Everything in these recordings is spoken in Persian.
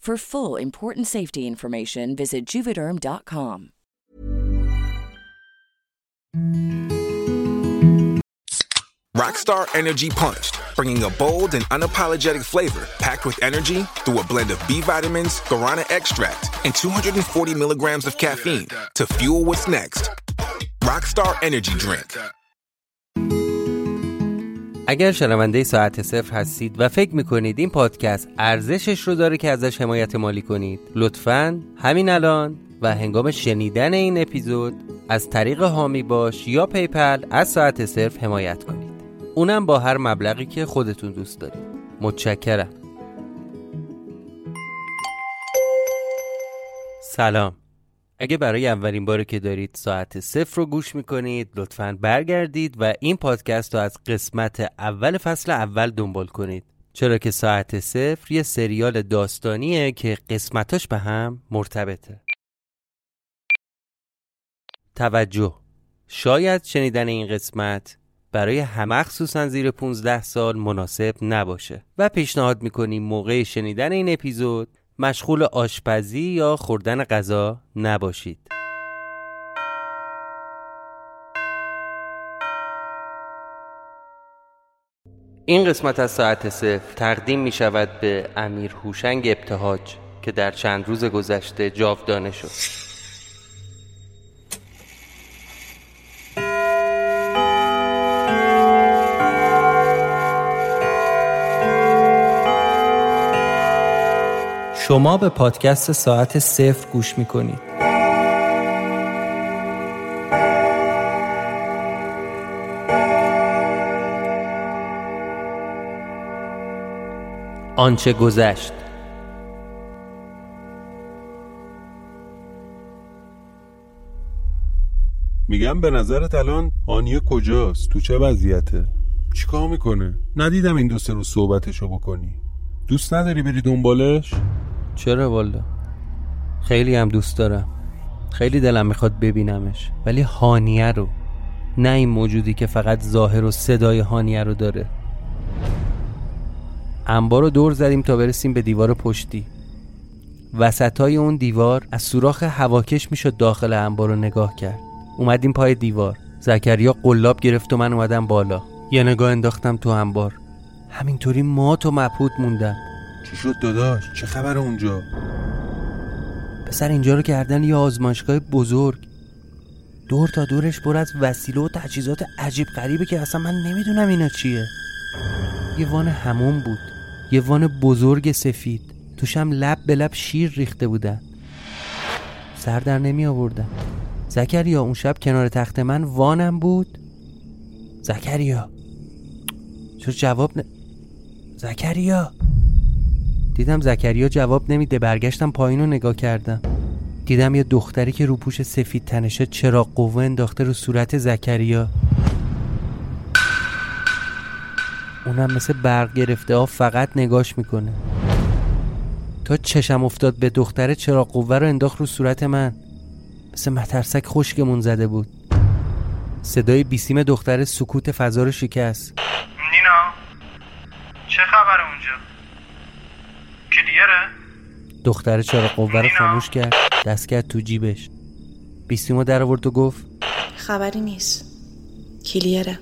For full important safety information, visit juvederm.com. Rockstar Energy Punched, bringing a bold and unapologetic flavor packed with energy through a blend of B vitamins, guarana extract, and 240 milligrams of caffeine to fuel what's next. Rockstar Energy Drink. اگر شنونده ساعت صفر هستید و فکر می‌کنید این پادکست ارزشش رو داره که ازش حمایت مالی کنید لطفا همین الان و هنگام شنیدن این اپیزود از طریق هامی باش یا PayPal از ساعت صفر حمایت کنید. اونم با هر مبلغی که خودتون دوست دارید. متشکرم. سلام. اگه برای اولین باریه که دارید ساعت صفر رو گوش می‌کنید لطفا برگردید و این پادکست رو از قسمت اول فصل اول دنبال کنید. چرا که ساعت صفر یه سریال داستانیه که قسمتاش به هم مرتبطه. توجه. شاید شنیدن این قسمت برای همه خصوصا زیر 15 سال مناسب نباشه و پیشنهاد می‌کنیم موقع شنیدن این اپیزود مشغول آشپزی یا خوردن غذا نباشید. این قسمت از ساعت صفر تقدیم می شود به امیر هوشنگ ابتهاج که در چند روز گذشته جاودانه شد. شما به پادکست ساعت صفر گوش می‌کنید. آنچه گذشت. میگم به نظرت الان هانیه کجاست؟ تو چه وضعیته؟ چیکار می‌کنه؟ ندیدم این دو سه رو صحبتشو بکنی. دوست نداری بری دنبالش؟ چرا والا خیلی هم دوست دارم. خیلی دلم می‌خواد ببینمش. ولی هانیه رو نه این موجودی که فقط ظاهر و صدای هانیه رو داره. انبار رو دور زدیم تا برسیم به دیوار پشتی. وسط های اون دیوار از سوراخ هواکش می‌شد داخل انبار رو نگاه کرد. اومدیم پای دیوار. زکریا قلاب گرفت و من اومدم بالا. یه نگاه انداختم تو انبار. همینطوری مات و مبهوت موندم. چی شد داداش؟ چه خبر اونجا؟ پسر اینجا رو کردن یه آزمایشگاه بزرگ. دور تا دورش پر از وسیله و تجهیزات عجیب غریبه که اصلا من نمی‌دونم اینا چیه. یه وان همون بود. یه وان بزرگ سفید. توشم لب به لب شیر ریخته بودن. سر در نمی آوردم زکریا اون شب کنار تخت من وانم بود. زکریا. چرا جواب ن... زکریا. دیدم زکریا جواب نمیده برگشتم پایین رو نگاه کردم. دیدم یه دختری که رو پوش سفید تنشه چرا قوه انداخته رو صورت زکریا. اونم مثل برق گرفته ها فقط نگاش می‌کنه. تا چشم افتاد به دختره چرا قوه رو انداخت رو صورت من. مثل مترسک خشکمون زده بود. صدای بیسیم دختر سکوت فضا رو شکست. نینا چه خبر اونجا کلیره دختر چرا قوه رو خاموش کرد دست کرد تو جیبش. بیسیمو در آورد و گفت خبری نیست. کلیره.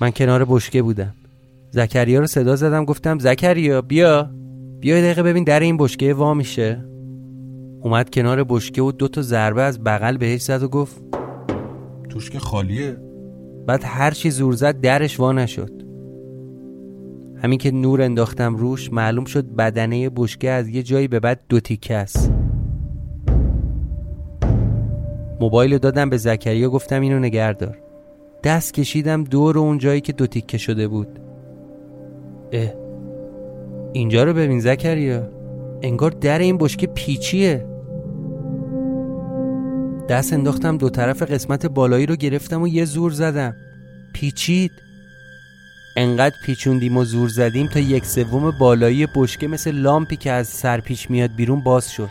من کنار بشکه بودم. زکریا رو صدا زدم گفتم زکریا بیا. بیا یه دقیقه ببین در این بشکه وا میشه. اومد کنار بشکه و دو تا ضربه از بغل بهش زد و گفت توش که خالیه. بعد هر چی زور زد درش وا نشد. همین که نور انداختم روش معلوم شد بدنه بشکه از یه جایی به بعد دو تیکه است. موبایل دادم به زکریا گفتم اینو نگردار دست کشیدم دور اون جایی که دو تیکه شده بود. اه اینجا رو ببین زکریا. انگار در این بشکه پیچیه. دست انداختم دو طرف قسمت بالایی رو گرفتم و یه زور زدم. پیچید. انقدر پیچوندیم و زور زدیم تا یک سوم بالایی بشکه مثل لامپی که از سرپیچ میاد بیرون باز شد.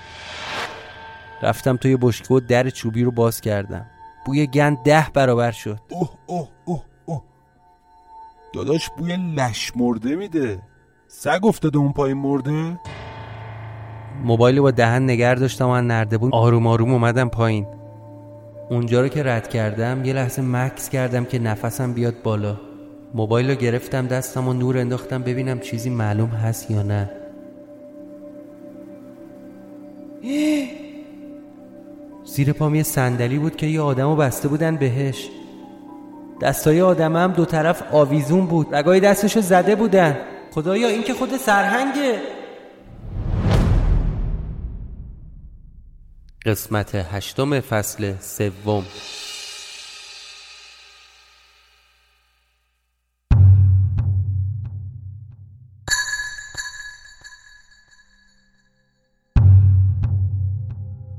رفتم توی بشکه و در چوبی رو باز کردم. بوی گند ده برابر شد. اوه اوه اوه اوه. داداش بوی لش مرده میده. سگ افتاده اون پایین مرده؟ موبایل با دهن نگر داشتم و نرده بود آروم آروم اومدم پایین. اونجا رو که رد کردم یه لحظه مکس کردم که نفسم بیاد بالا. موبایل رو گرفتم دستم و نور انداختم ببینم چیزی معلوم هست یا نه. زیر پام یه صندلی بود که یه آدمو بسته بودن بهش. دستای آدم هم دو طرف آویزون بود رگای دستشو زده بودن. خدایا این که خود سرهنگه. قسمت هشتم فصل سوم.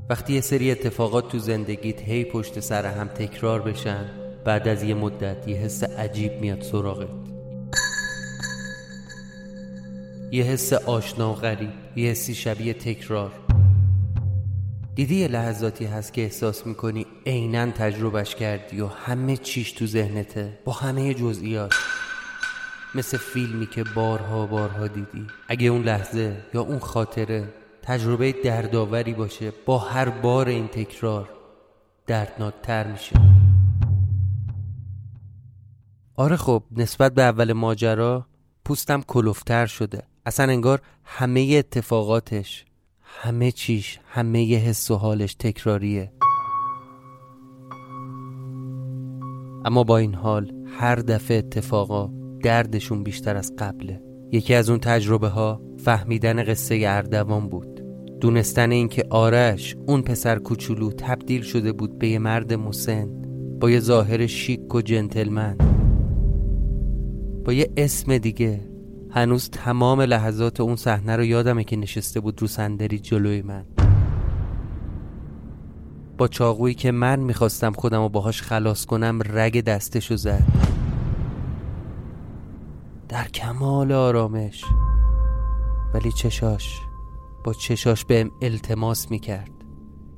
وقتی یه سری اتفاقات تو زندگیت هی پشت سر هم تکرار بشن بعد از یه مدت یه حس عجیب میاد سراغت. یه حس آشنا و غریب یه حسی شبیه تکرار. دیدی یه لحظاتی هست که احساس می‌کنی عینا تجربهش کردی و همه چیش تو ذهنته با همه جزئیات. مثل فیلمی که بارها بارها دیدی. اگه اون لحظه یا اون خاطره تجربه دردآوری باشه با هر بار این تکرار دردناکتر میشه. آره خب نسبت به اول ماجرا پوستم کلوفتر شده. اصلا انگار همه اتفاقاتش همه چیش همه ی حس و حالش تکراریه. اما با این حال هر دفعه اتفاقا دردشون بیشتر از قبله. یکی از اون تجربه ها فهمیدن قصه اردوان بود. دونستن اینکه آرش اون پسر کوچولو تبدیل شده بود به یه مرد مسن با یه ظاهر شیک و جنتلمن. با یه اسم دیگه هنوز تمام لحظات اون صحنه رو یادمه که نشسته بود رو صندلی جلوی من. با چاقویی که من می‌خواستم خودم رو باهاش خلاص کنم رگ دستشو زد. در کمال آرامش. ولی چشاش با چشاش بهم التماس می‌کرد.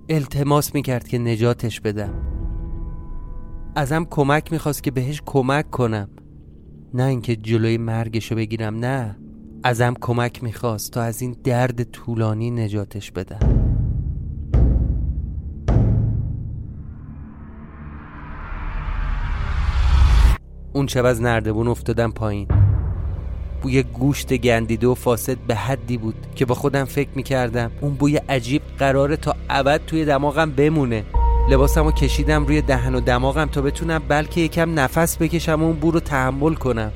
التماس می‌کرد که نجاتش بدم. ازم کمک می‌خواست که بهش کمک کنم. نه اینکه جلوی مرگشو بگیرم نه. ازم کمک می‌خواست تا از این درد طولانی نجاتش بدم. اون شب از نردبون افتادم پایین. بوی گوشت گندیده و فاسد به حدی بود که با خودم فکر می‌کردم اون بوی عجیب قراره تا ابد توی دماغم بمونه. لباسم رو کشیدم روی دهن و دماغم تا بتونم بلکه یکم نفس بکشم و اون بو رو تحمل کنم.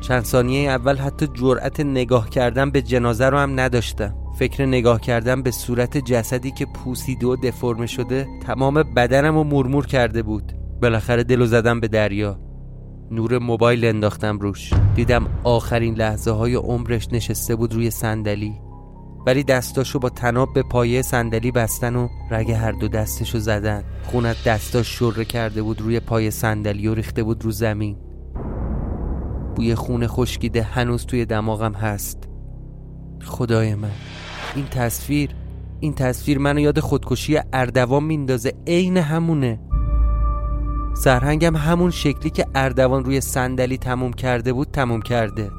چند ثانیه اول حتی جرأت نگاه کردن به جنازه رو هم نداشتم. فکر نگاه کردن به صورت جسدی که پوسیده و دفرمه شده تمام بدنم رو مرمور کرده بود. بالاخره دلو زدم به دریا. نور موبایل انداختم روش. دیدم آخرین لحظه های عمرش نشسته بود روی صندلی. ولی دستاشو با تناب به پایه صندلی بستن و رگ هر دو دستشو زدن. خونت دستاش شره کرده بود روی پای صندلی و ریخته بود رو زمین. بوی خون خشکیده هنوز توی دماغم هست. خدای من. این تصویر این تصویر منو یاد خودکشی اردوان میندازه. عین همونه. سرهنگم همون شکلی که اردوان روی صندلی تموم کرده بود تموم کرده.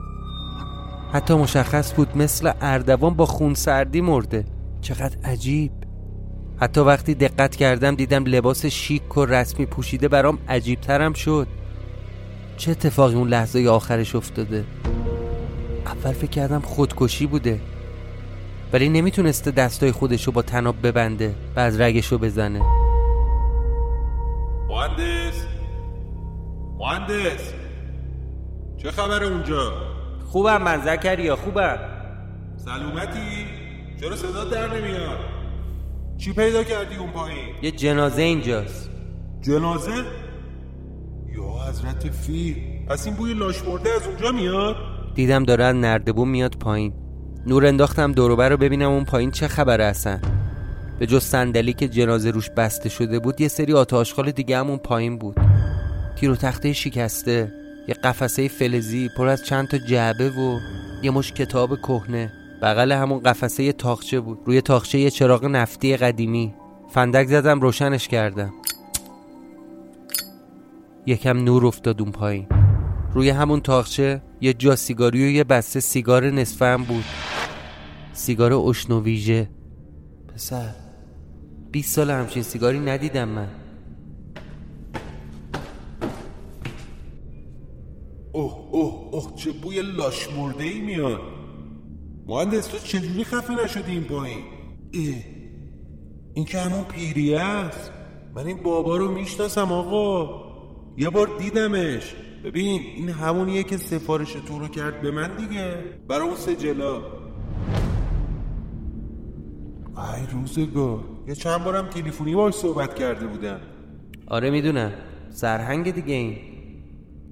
حتی مشخص بود مثل اردوان با خونسردی مرده. چقدر عجیب. حتی وقتی دقت کردم دیدم لباس شیک و رسمی پوشیده برام عجیب ترم شد. چه اتفاقی اون لحظه آخرش افتاده؟ اول فکر کردم خودکشی بوده. ولی نمی‌تونسته دستای خودشو با تناب ببنده و از رگشو بزنه. مهندس! مهندس! چه خبر اونجا؟ خوبم من زکریا خوبم. سلامتی. چرا صدا در نمیاد؟ چی پیدا کردی اون پایین؟ یه جنازه اینجاست. جنازه؟ یا حضرت فیل. پس این بوی لاش مرده از اونجا میاد؟ دیدم داره از نردبون میاد پایین. نور انداختم دوروبر رو ببینم اون پایین چه خبره اصلا. به جز صندلی که جنازه روش بسته شده بود یه سری آتاشخال دیگه هم اون پایین بود. تیر و تخته شکسته. یه قفسه فلزی پر از چند تا جعبه و یه مش کتاب کهنه. بغل همون قفسه تاخچه بود. روی تاخچه یه چراغ نفتی قدیمی. فندک زدم روشنش کردم. یکم نور افتاد اون پایین. روی همون تاخچه یه جا سیگاری و یه بسته سیگار نصفه هم بود. سیگار اشن و ویژه. پسر 20 سال همچین سیگاری ندیدم من. اوه اوه اوه چه بوی لاش مرده ای میاد. مهندس تو چجوری خفه نشدی این پایین؟ اه این که همون پیریه است. من این بابا رو می‌شناسم آقا. یه بار دیدمش. ببین این همونیه که سفارش تو رو کرد به من دیگه. برای اون سجلا ای روزگار. یه چند بارم تلفنی باش صحبت کرده بودم. آره می‌دونم. سرهنگ دیگه این.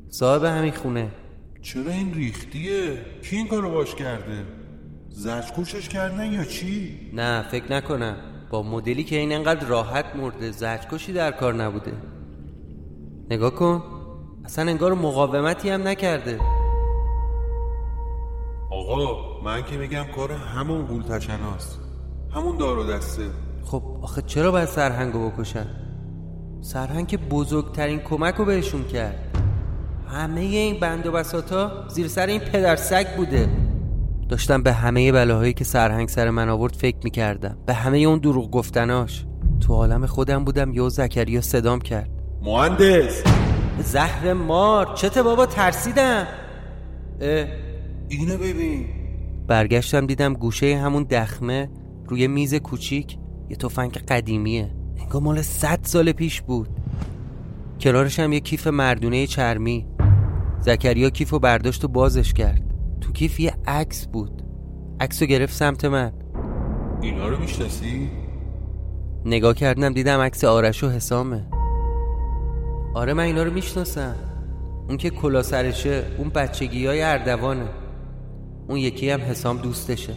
صاحب همین خونه. چرا این ریختیه؟ کی این کارو باش کرده؟ زجکوشش کردن یا چی؟ نه فکر نکنم. با مدلی که این انقدر راحت مرده زجکشی در کار نبوده. نگاه کن. اصلا انگار مقاومتی هم نکرده. آقا من که میگم کار همون گول تشناست همون دار و دسته خب آخه چرا باید سرهنگو بکشن؟ سرهنگ که بزرگترین کمک رو بهشون کرد. همه این بند و بساتا زیر سر این پدر سگ بوده. داشتم به همه بلاهایی که سرهنگ سر من آورد فکر می‌کردم. به همه اون دروغ گفتناش. تو عالم خودم بودم یه زکریا صدام کرد. مهندس! زهر مار چته بابا ترسیدم. اه. اینو ببین. برگشتم دیدم گوشه همون دخمه روی میز کوچیک یه تفنگ قدیمیه. انگار مال صد سال پیش بود. کنارش هم یه کیف مردونه چرمی. زکریا کیف و برداشت و بازش کرد. تو کیف یه عکس بود. عکس رو گرفت سمت من. اینا رو می‌شناسی؟ نگاه کردم دیدم عکس آرش و حسامه. آره من اینا رو می‌شناسم. اون که کلا سرشه اون بچگی های اردوانه. اون یکی هم حسام دوستشه.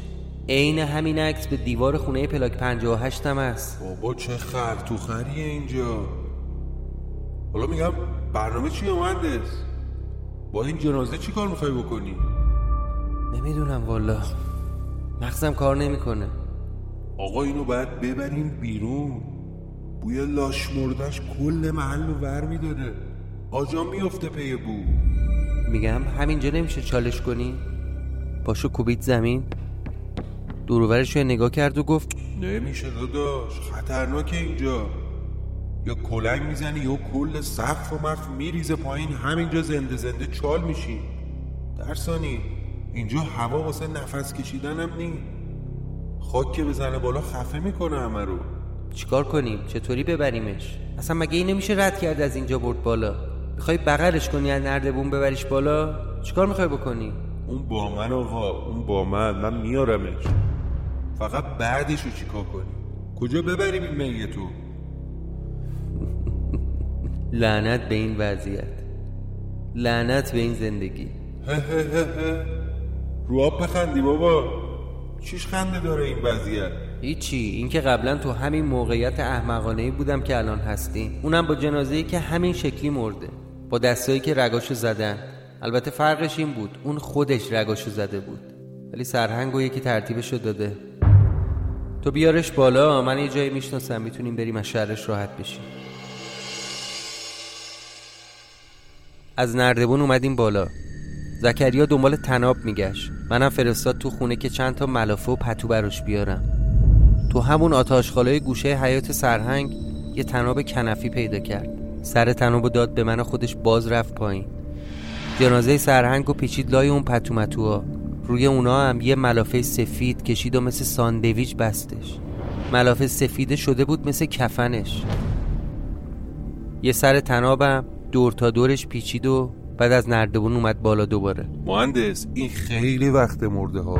عین همین عکس به دیوار خونه پلاک 58 هم هست. بابا چه خر تو خریه اینجا. حالا میگم برنامه چی مهندس با این جنازه چی کار می‌خوای بکنی؟ نمی‌دونم والا. مغزم کار نمی‌کنه. آقا اینو باید ببریم بیرون. بوی لاش مردش کل محل رو ور میداره آجا میفته پی بو. میگم همینجا نمیشه چالش کنی؟ پاشو کوبید زمین. دورورش رو نگاه کرد و گفت نمیشه داداش خطرناکه اینجا. یا کلنگ می‌زنی یا کل سقف و مرف میریزه پایین همینجا زنده زنده چال میشی. درسانی اینجا هوا واسه نفس کشیدنم نی خاک که بزنه بالا خفه می‌کنه همه رو. چیکار کنیم؟ چطوری ببریمش؟ اصلا مگه این نمیشه رد کرد از اینجا برد بالا؟ می‌خوای بغلش کنی از نردبون ببریش بالا؟ چیکار می‌خوای بکنی؟ اون با من آقا اون با من من میارمش. فقط بعدش رو چیکار کنی؟ کجا ببریم این میتو لعنت به این وضعیت. لعنت به این زندگی. رو آب بخندی بابا. چیش خنده داره این وضعیت؟ هیچی. این که قبلا تو همین موقعیت احمقانه بودم که الان هستیم اونم با جنازه که همین شکلی مرده. با دستایی که رگاشو زدن. البته فرقش این بود. اون خودش رگاشو زده بود. ولی سرهنگ و یکی ترتیبشو داده. تو بیارش بالا. من یه جایی می‌شناسم. می‌تونیم بریم از شهرش راحت بشیم. از نردبون اومدیم بالا. زکریا دنبال تناب میگشت. منم فرستاد تو خونه که چند تا ملافه و پتو براش بیارم. تو همون آتاشخالای گوشه حیات سرهنگ یه تناب کنفی پیدا کرد. سر تنابو داد به من خودش باز رفت پایین. جنازه سرهنگ و پیچید لای اون پتو متوها. روی اونا هم یه ملافه سفید کشید و مثل ساندویچ بستش. ملافه سفیده شده بود مثل کفنش. یه سر تنابم دور تا دورش پیچید و بعد از نردبون اومد بالا دوباره. مهندس این خیلی وقت مرده ها.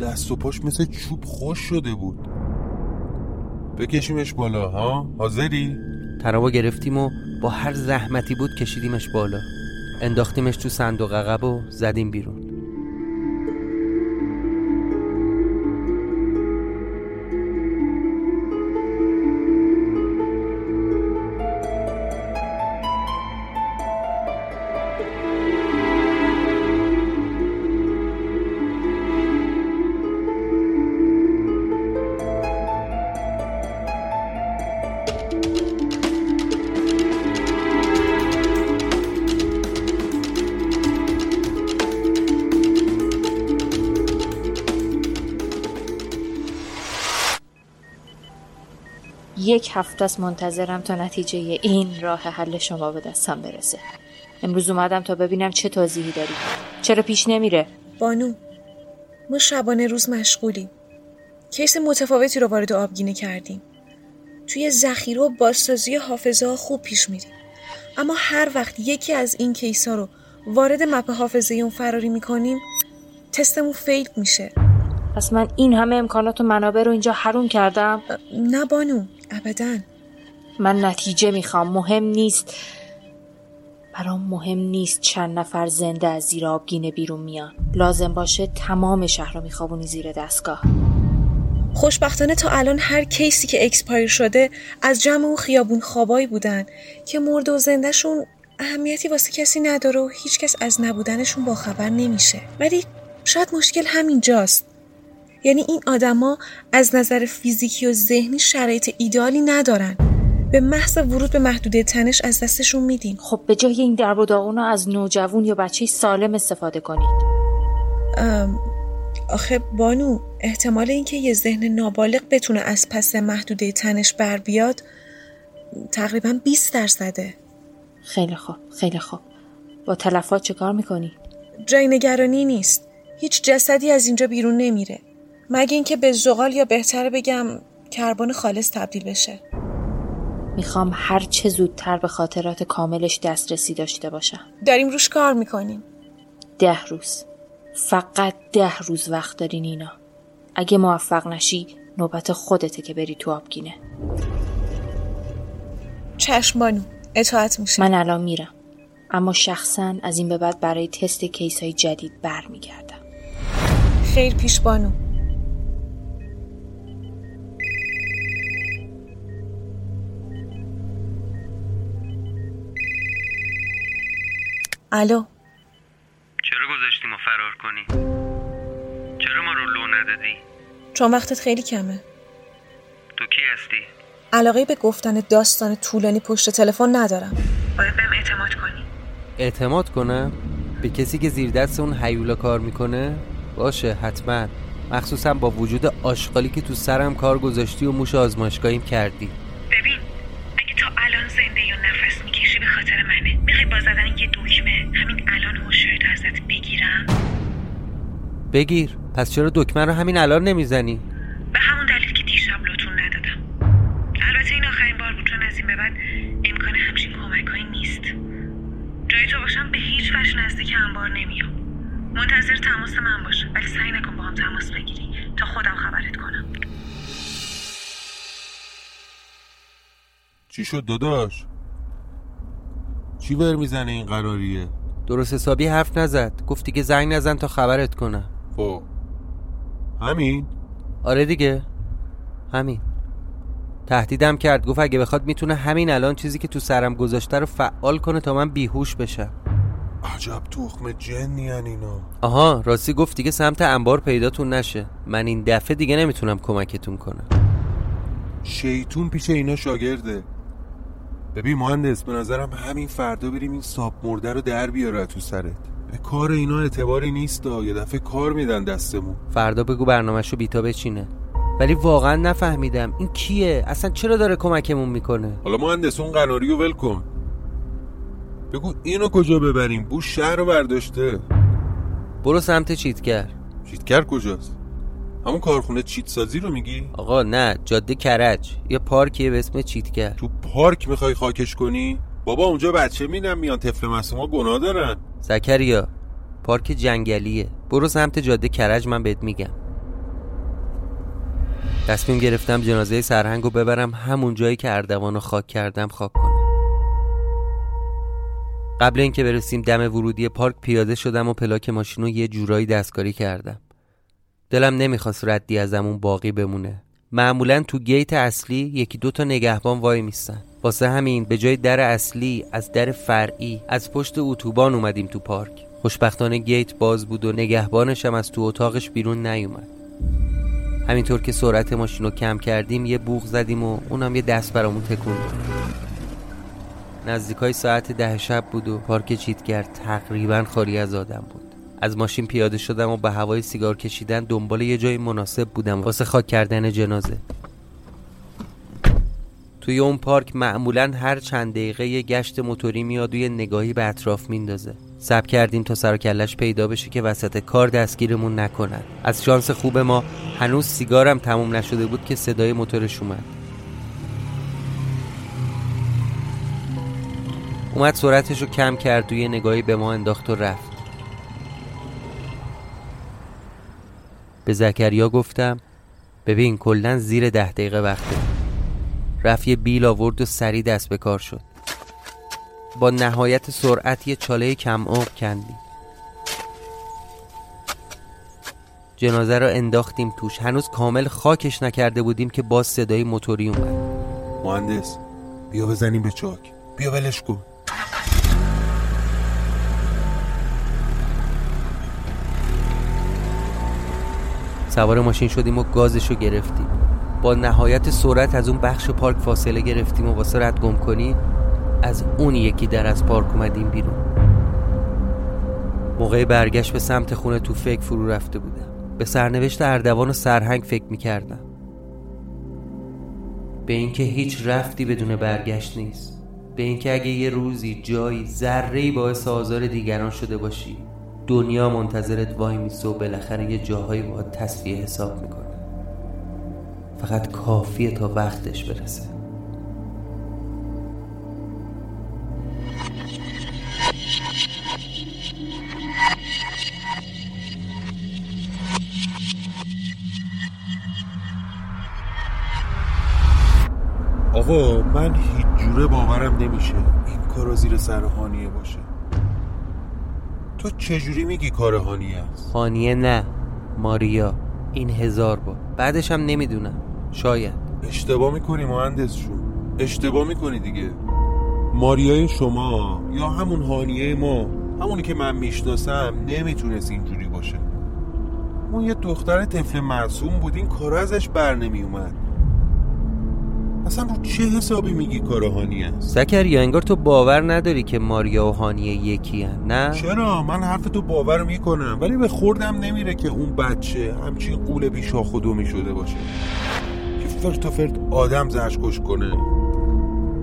دست و پاش مثل چوب خوش شده بود. بکشیمش بالا ها؟ حاضری؟ تنابا گرفتیم و با هر زحمتی بود کشیدیمش بالا. انداختیمش تو صندوق عقب و زدیم بیرون. یک هفته است منتظرم تا نتیجه این راه حل شما به دستم برسه. امروز اومدم تا ببینم چه توضیحی داری. چرا پیش نمیره؟ بانو ما شبانه روز مشغولیم. کیس متفاوتی رو وارد آبگینه کردیم. توی ذخیره و بازسازی حافظه ها خوب پیش میریم. اما هر وقت یکی از این کیس ها رو وارد مپ حافظه اون فراری می‌کنیم تستمون فیل میشه. پس من این همه امکانات و منابع رو اینجا حروم کردم؟ نه بانو. ابدا. من نتیجه می‌خوام. مهم نیست. برام مهم نیست چند نفر زنده از زیر آبگینه بیرون میان. لازم باشه تمام شهر رو میخوابونی زیر دستگاه. خوشبختانه تا الان هر case ی که expire شده از جمع اون خیابون خوابایی بودن که مرده و زندهشون اهمیتی واسه کسی نداره و هیچکس از نبودنشون باخبر نمیشه. ولی شاید مشکل همین جاست یعنی این آدما از نظر فیزیکی و ذهنی شرایط ایدالی ندارن. به محض ورود به محدوده تنش از دستشون میدیم خب به جای این درب و داغونا از نوجوان یا بچه سالم استفاده کنید. آخه بانو احتمال اینکه یه ذهن نابالغ بتونه از پس محدوده تنش بر بیاد تقریبا 20 درصده. خیلی خوب خیلی خوب. با تلفات چه کار می‌کنی؟ جای نگرانی نیست. هیچ جسدی از اینجا بیرون نمیره. مگه اینکه به زغال یا بهتره بگم کربن خالص تبدیل بشه. می‌خوام هر چه زودتر به خاطرات کاملش دسترسی داشته باشم. داریم روش کار می‌کنیم. ده روز. فقط ده روز وقت داری نینا اگه موفق نشی نوبت خودته که بری تو آبگینه. چشم بانو اطاعت میشه. من الان میرم. اما شخصا از این به بعد برای تست کیس های جدید برمیگردم. خیر پیش بانو. الو چرا گذاشتی ما فرار کنی؟ چرا ما رو لو ندادی؟ چون وقتت خیلی کمه تو کی هستی؟ علاقه به گفتن داستان طولانی پشت تلفن ندارم باید بهم اعتماد کنی اعتماد کنم؟ به کسی که زیر دست اون حیولا کار می‌کنه؟ باشه حتما مخصوصا با وجود آشغالی که تو سرم کار گذاشتی و موش آزمایشگاهیم کردی ببین اگه تا الان زنده یا نفس می‌کشی به خاطر منه می‌خوای با زدن یه دکمه بگیر. پس چرا دکمه رو همین الان نمی‌زنی؟ به همون دلیل که دیشب لطون ندادم. البته این آخرین بار بود چون از این به بعد امکان همچین کمکهایی نیست. جای تو باشم به هیچ وجه نزدیک انبار نمیام. منتظر تماس من باش ولی سعی نکن با هم تماس بگیری تا خودم خبرت کنم. چی شد داداش؟ چی ور می‌زنه این قراریه؟ درست حسابی حرف نزد. گفتی که زنگ نزن تا خبرت کنم. خب همین. آره دیگه. همین. تهدیدم کرد. گفت اگه بخواد می‌تونه همین الان چیزی که تو سرم گذاشته رو فعال کنه تا من بیهوش بشم. عجب تخم جنی اینا. آها راستی گفت دیگه سمت انبار پیداتون نشه. من این دفعه دیگه نمی‌تونم کمکتون کنم. شیطون پیش اینا شاگرده. ببین مهندس به نظرم همین فردا بریم این ساب مرده رو در بیاره تو سرت. کار اینا اعتباری نیست یه دفعه کار میدن دستمون. فردا بگو برنامهشو بیتا بچینه. ولی واقعا نفهمیدم. این کیه؟ اصلا چرا داره کمکمون می‌کنه؟ حالا مهندس اون قناری رو ول کن. بگو اینو کجا ببریم؟ بو شهر رو برداشته. برو سمت چیتگر چیتگر کجاست؟ همون کارخونه چیت سازی رو میگی؟ آقا نه جاده کرج. یه پارکیه به اسم چیتگر تو پارک می‌خوای خاکش کنی؟ بابا اونجا بچه مینم میان طفل معصوما گناه دارن. زکریا پارک جنگلیه. برو سمت جاده کرج من بهت میگم. تصمیم گرفتم جنازه سرهنگ رو ببرم همون جایی که اردوان رو خاک کردم خاک کنم. قبل اینکه برسیم دم ورودی پارک پیاده شدم و پلاک ماشین رو یه جورایی دستکاری کردم. دلم نمی‌خواست ردی ازمون باقی بمونه. معمولا تو گیت اصلی یکی دو تا نگهبان وای میستن. واسه همین به جای در اصلی از در فرعی از پشت اتوبان اومدیم تو پارک. خوشبختانه گیت باز بود و نگهبانش هم از تو اتاقش بیرون نیومد. همینطور که سرعت ماشین رو کم کردیم یه بوغ زدیم و اونم یه دست برامون تکون داد. نزدیکای ساعت ده شب بود و پارک چیتگر تقریبا خالی از آدم بود. از ماشین پیاده شدم و به هوای سیگار کشیدن دنبال یه جای مناسب بودم واسه خاک کردن جنازه. توی اون پارک معمولا هر چند دقیقه یه گشت موتوری میاد و یه نگاهی به اطراف میندازه. سب کردیم تا سر کلش پیدا بشه که وسط کار دستگیرمون نکنن. از شانس خوب ما هنوز سیگارم تموم نشده بود که صدای موتورش اومد. اومد سرعتش رو کم کرد و یه نگاهی به ما انداخت و رفت. به زکریا گفتم ببین کلا زیر ده دقیقه وقته. رفت یه بیل آورد و سری دست به کار شد. با نهایت سرعت یه چاله کم عمق کندیم. جنازه رو انداختیم توش. هنوز کامل خاکش نکرده بودیم که باز صدای موتوری اومد. مهندس بیا بزنیم به چاک. بیا ولش کن. سوار ماشین شدیم و گازش رو گرفتیم. با نهایت سرعت از اون بخش پارک فاصله گرفتیم و واسه رد گم کنی از اون یکی در از پارک اومدیم بیرون. موقع برگشت به سمت خونه تو فکر فرو رفته بودم. به سرنوشت اردوان و سرهنگ فکر می‌کردم. به اینکه هیچ رفتی بدون برگشت نیست. به اینکه اگه یه روزی جایی ذره باعث آزار دیگران شده باشی دنیا منتظرت وای میسته و بالاخره یه جاهایی باید تصفیه حساب می‌کنه. فقط کافیه تا وقتش برسه. آقا من هیچ جوره باورم نمیشه. کارا زیر سر هانیه باشه. تو چجوری میگی کار هانیه است هانیه نه ماریا. این هزار بار. بعدش هم نمی‌دونم. شاید. اشتباه می‌کنی مهندس شون اشتباه می‌کنی دیگه. ماریای شما یا همون هانیه ما همونی که من می‌شناسم نمی‌تونست اینجوری باشه. اون یه دختر طفل معصوم بود این کار ازش بر نمیومد اصلا رو چه حسابی میگی کار هانیه است زکریا انگار تو باور نداری که ماریا و هانیه یکی هن. نه؟ چرا؟ من حرف تو باور می‌کنم ولی به خوردم نمیره که اون بچه همچین قول بیشا خودمی شده باشه. که فرت و فرت آدم زشکش کنه.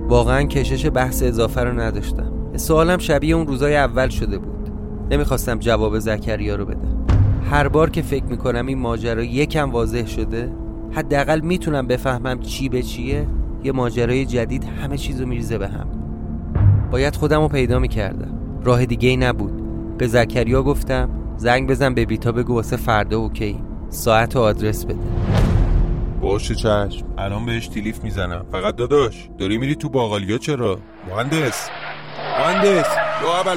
واقعا کشش بحث اضافه رو نداشتم. سوالم شبیه اون روزای اول شده بود. نمی‌خواستم جواب زکریا رو بدم. هر بار که فکر می‌کنم این ماجرا یکم واضح شده حداقل می‌تونم بفهمم چی به چیه. یه ماجرای جدید همه چیزو میریزه به هم. باید خودم رو پیدا می‌کردم. راه دیگه ای نبود. به زکریا گفتم زنگ بزن به بیتا بگو واسه فردا اوکی. ساعت و آدرس بده. باشه چشم. الان بهش تیلیف می‌زنم. فقط داداش داری میری تو باقالیا چرا؟ مهندس. مهندس. یا اول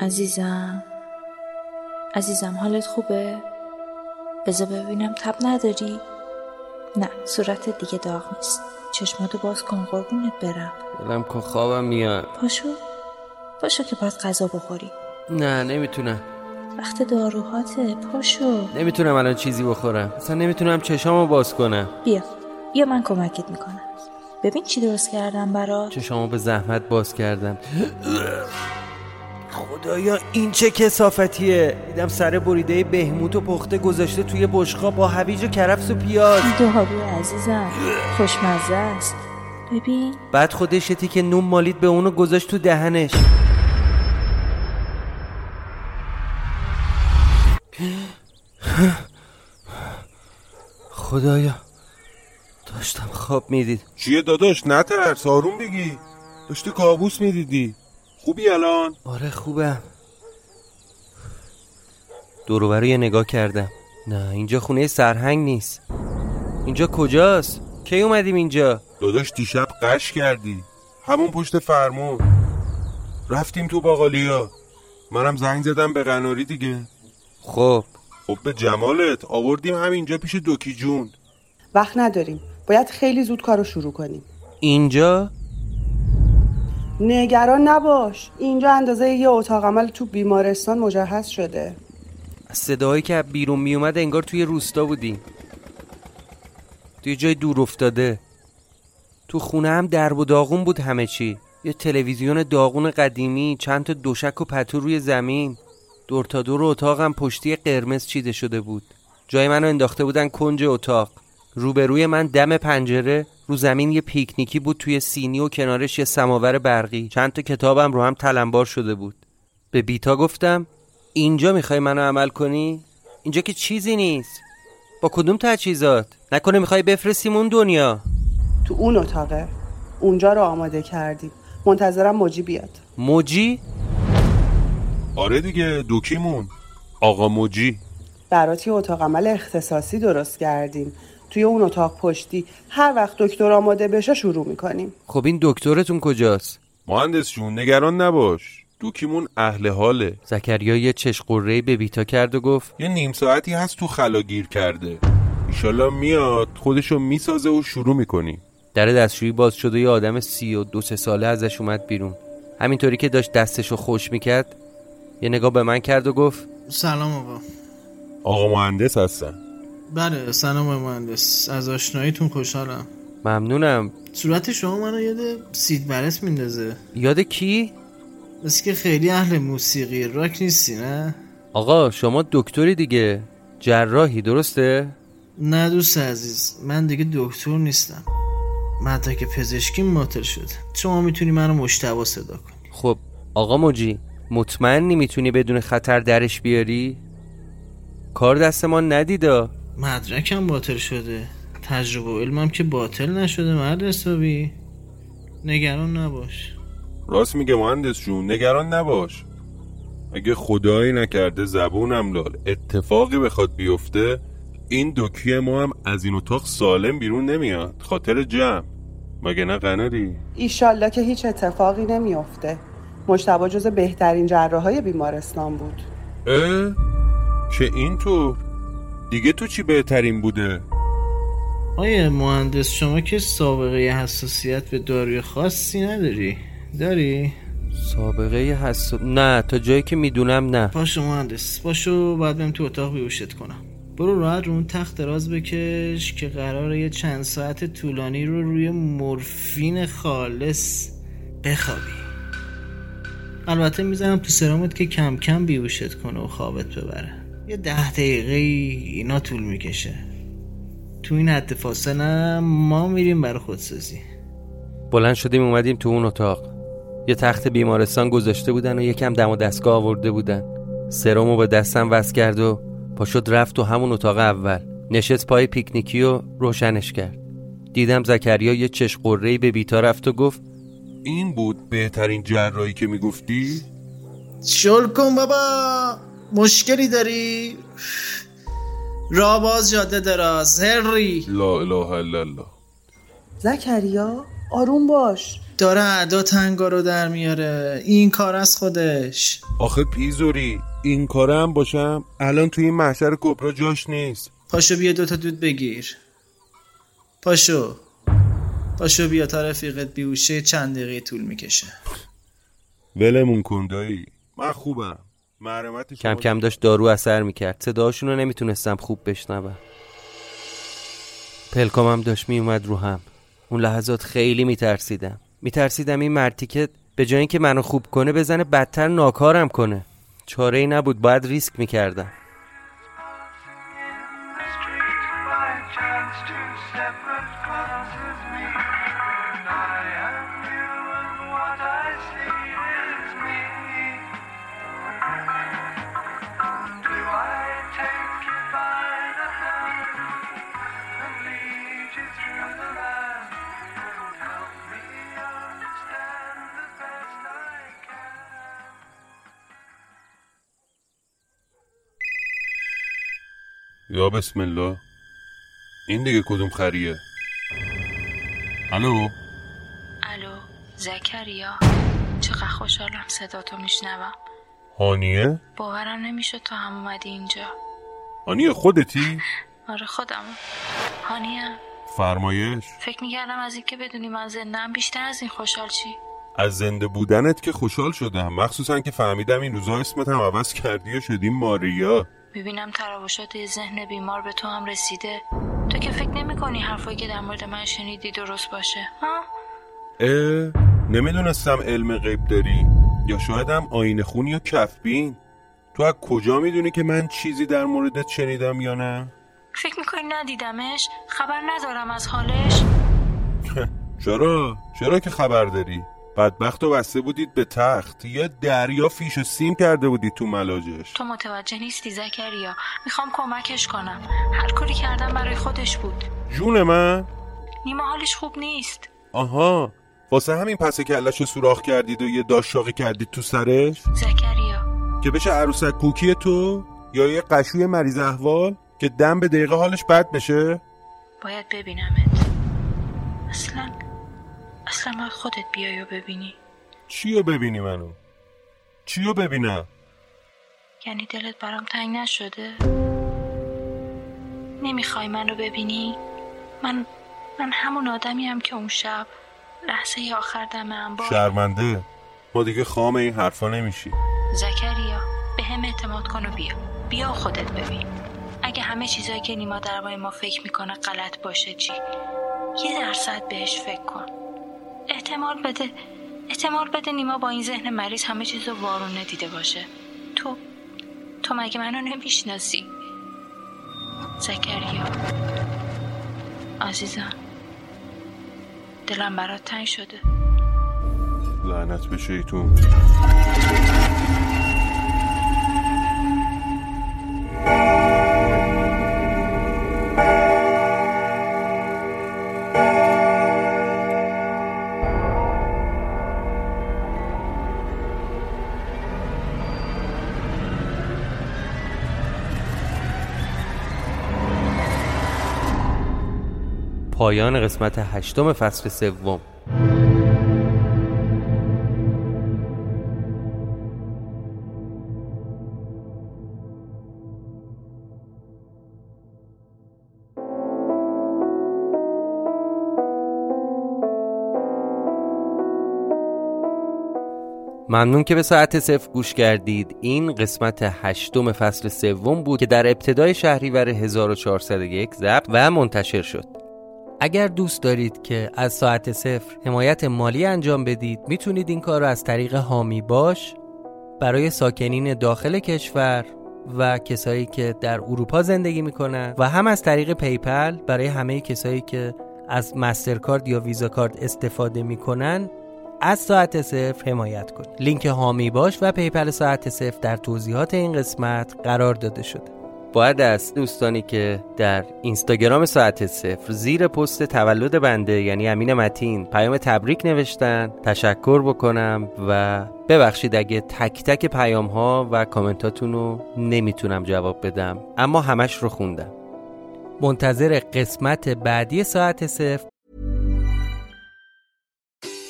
عزیزم. عزیزم حالت خوبه؟ بذار ببینم تب نداری؟ نه صورت دیگه داغ نیست. چشماتو باز کن قربونت برم. دلم که خوابم میاد. پاشو. پاشو که باید غذا بخوری. نه نمی‌تونم. وقت داروهاته پاشو. نمی‌تونم الان چیزی بخورم. اصلا نمی‌تونم چشامو باز کنم. بیا. بیا من کمکت می‌کنم. ببین چی درست کردم برات. چشامو به زحمت باز کردم. خدایا این چه کسافتیه دیدم سر بریده بهموت و پخته گذاشته توی بشقاب با هویج و کرفس و پیاز. دارو عزیزم خوشمزه است. ببین. بعد خودشتی که نون مالید به اونو گذاشت تو دهنش. خدایا داشتم خواب می‌دید. چیه داداش؟ نترس آروم بگی. داشتی کابوس می‌دیدی. خوبی الان؟ آره خوبم. دورو یه نگاه کردم. نه اینجا خونه سرهنگ نیست. اینجا کجاست؟ کی اومدیم اینجا؟ داداش دیشب قش کردی. همون پشت فرمون. رفتیم تو باقالیا. منم زنگ زدم به قناری دیگه. خب. خب به جمالت. آوردیم همینجا پیش دوکی جون. وقت نداریم. باید خیلی زود کارو شروع کنیم. اینجا؟ نگران نباش. اینجا اندازه یه اتاق عمل تو بیمارستان مجهز شده. صداهایی که بیرون می اومد انگار توی روستا بودیم توی جای دور افتاده. تو خونه هم درب و داغون بود همه چی. یه تلویزیون داغون قدیمی چند تا دوشک و پتو روی زمین. دور تا دور اتاقم پشتی قرمز چیده شده بود. جای منو انداخته بودن کنج اتاق. روبروی من دم پنجره. رو زمین یه پیکنیکی بود توی سینی و کنارش یه سماور برقی. چند تا کتابم رو هم تلمبار شده بود. به بیتا گفتم اینجا می‌خوای منو عمل کنی؟ اینجا که چیزی نیست. با کدوم تجهیزات؟ نکنه می‌خوای بفرستیم اون دنیا. تو اون اتاقه. اونجا رو آماده کردیم. منتظرم موجی بیاد. موجی؟ آره دیگه دوکیمون. آقا موجی. براتی اتاق عمل اختصاصی درست کردیم؟ توی اون اتاق پشتی هر وقت دکتر آماده بشه شروع می‌کنیم. خب این دکترتون کجاست؟ مهندس جون نگران نباش. دوکیمون اهل حاله. زکریا یه چشقره به بیتا کرد و گفت یه نیم ساعتی هست تو خلا گیر کرده. ایشالله میاد خودشو می‌سازه و شروع می‌کنی. در دستشویی باز شده یه آدم سی و دو سه ساله ازش اومد بیرون. همینطوری که داشت دستشو خوش می‌کرد یه نگاه به من کرد و گفت سلام آقا. آقا مهندس هستن. بله سلام مهندس. از آشناییتون خوشحالم. ممنونم. صورت شما منو یاد سید برس میندازه. یاد کی؟ بس که خیلی اهل موسیقی راک نیستی نه؟ آقا شما دکتری دیگه. جراحی درسته؟ نه دوست عزیز من دیگه دکتر نیستم. که پزشکی معطل شده شما می‌تونی منو مشتبه صدا کنی. خب آقا موجی مطمئنی می‌تونی بدون خطر درش بیاری؟ کار دست ما ندیدا مدرکم باطل شده. تجربه و علمم که باطل نشده مرد حسابی. نگران نباش. راست میگه مهندس جون نگران نباش. اگه خدایی نکرده زبونم لال. اتفاقی بخواد بیفته این دوکی ما هم از این اتاق سالم بیرون نمیاد. خاطر جمع. مگه نه قناری؟ ایشالله که هیچ اتفاقی نمیافته مشتبا جز بهترین جراحای بیمارستان بود. اه؟ که اینطور. دیگه تو چی بهترین بوده؟ آیه مهندس شما که سابقه حساسیت به داروی خاصی نداری؟ داری؟ سابقه حساس نه تا جایی که می‌دونم نه. پاشو مهندس پاشو باید بهم تو اتاق بیوشت کنم. برو راحت رو اون تخت دراز بکش که قراره یه چند ساعت طولانی رو روی مورفین خالص بخوابی. البته می‌زنم تو سرامت که کم کم بیوشت کنه و خوابت ببره. یه ده دقیقه اینا طول می‌کشه. تو این حد فاصله ما میریم برای خودسازی. بلند شدیم اومدیم تو اون اتاق. یه تخت بیمارستان گذاشته بودن و یکم دم و دستگاه آورده بودن. سرامو به دستم وست کرد و پاشد رفت تو همون اتاق اول. نشست پای پیکنیکی و روشنش کرد. دیدم زکریا یه چش قرهی به بیتا رفت و گفت این بود بهترین جراحی که می‌گفتی؟ شل کن بابا! مشکلی داری؟ را باز جاده دراز هری. لا اله الا الله. زکریا آروم باش. داره ادا تنگا رو در میاره. این کار از خودش. آخه پیزوری این کارم باشم. الان توی این محشر کبرا جاش نیست. پاشو بیا دوتا دود بگیر. پاشو. پاشو بیا تا رفیقت بیوشه چند دقیقه طول می‌کشه. ولمون کن دایی. من خوبم. کم کم داشت دارو اثر می‌کرد. صداشون رو نمی‌تونستم خوب بشنوم. پلکامم داشت میومد رو هم. اون لحظات خیلی میترسیدم. میترسیدم این مرتیکت به جای اینکه منو خوب کنه بزنه بدتر ناکارم کنه. چاره ای نبود. باید ریسک می‌کردم. یا بسم الله. این دیگه کدوم خریه؟ الو؟ الو زکریا. چقدر خوشحالم صداتو میشنوم. هانیه؟ باورم نمی‌شد تو هم اومدی اینجا. هانیه خودتی؟ آره خودم. هانیه. فرمایش. فکر می‌کردم از اینکه بدونی من زندم بیشتر از این خوشحال چی؟ از زنده بودنت که خوشحال شدم. مخصوصا که فهمیدم این روزا اسمت هم عوض کردی و شدیم ماریا. می‌بینم تراوشات ذهن بیمار به تو هم رسیده تو که فکر نمی کنی حرفایی که در مورد من شنیدی درست باشه ها؟ اه نمی‌دونستم علم غیب داری یا شاید هم آینه خون یا کفبین تو از کجا می‌دونی که من چیزی در موردت شنیدم یا نه؟ فکر می‌کنی ندیدمش؟ خبر ندارم از حالش؟ چرا؟ چرا که خبر داری؟ بدبخت و بسته بودید به تخت. یه دریا فیش و سیم کرده بودید تو ملاجش. تو متوجه نیستی زکریا. می‌خوام کمکش کنم. هر کاری کردم برای خودش بود. جون من؟ نیما حالش خوب نیست. آها. واسه همین پس کلش سوراخ کردید و یه داشاقی کردید تو سرش؟ زکریا. که بشه عروسک کوکی تو یا یه قشوی مریض احوال که دم به دقیقه حالش بد بشه؟ باید ببینمت. اصلا اصلا باید خودت بیای و ببینی. چیو ببینی منو؟ چیو ببینم؟ یعنی دلت برام تنگ نشده؟ نمی‌خوای منو ببینی؟ من من همون آدمی هم که اون شب لحظه آخر دم انبار شرمنده. ما دیگه خام این حرفا نمیشی زکریا به هم اعتماد کن و بیا. بیا خودت ببین. اگه همه چیزایی که نیما درباره ما فکر می‌کنه غلط باشه چی؟ یه درصد بهش فکر کن. احتمال بده. احتمال بده نیما با این ذهن مریض همه چیز رو وارونه دیده باشه. تو تو مگه منو نمی‌شناسی؟ زکریا. عزیزم. دلم برات تنگ شده. لعنت به شیطون. پایان قسمت هشتم فصل سوم. ممنون که به ساعت صفر گوش کردید. این قسمت هشتم فصل سوم بود که در ابتدای شهریور 1401 ضبط و منتشر شد. اگر دوست دارید که از ساعت صفر حمایت مالی انجام بدید می‌تونید این کار رو از طریق هامی باش برای ساکنین داخل کشور و کسایی که در اروپا زندگی می‌کنن و هم از طریق PayPal برای همه کسایی که از مسترکارد یا ویزا کارت استفاده می‌کنن از ساعت صفر حمایت کنید. لینک هامی باش و PayPal ساعت صفر در توضیحات این قسمت قرار داده شده. باید از دوستانی که در اینستاگرام ساعت صفر زیر پست تولد بنده یعنی امین متین پیام تبریک نوشتن تشکر بکنم و ببخشید اگه تک تک پیام ها و کامنتاتون رو نمی‌تونم جواب بدم اما همش رو خوندم منتظر قسمت بعدی ساعت صفر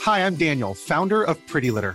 Hi, I'm Daniel, founder of Pretty Litter.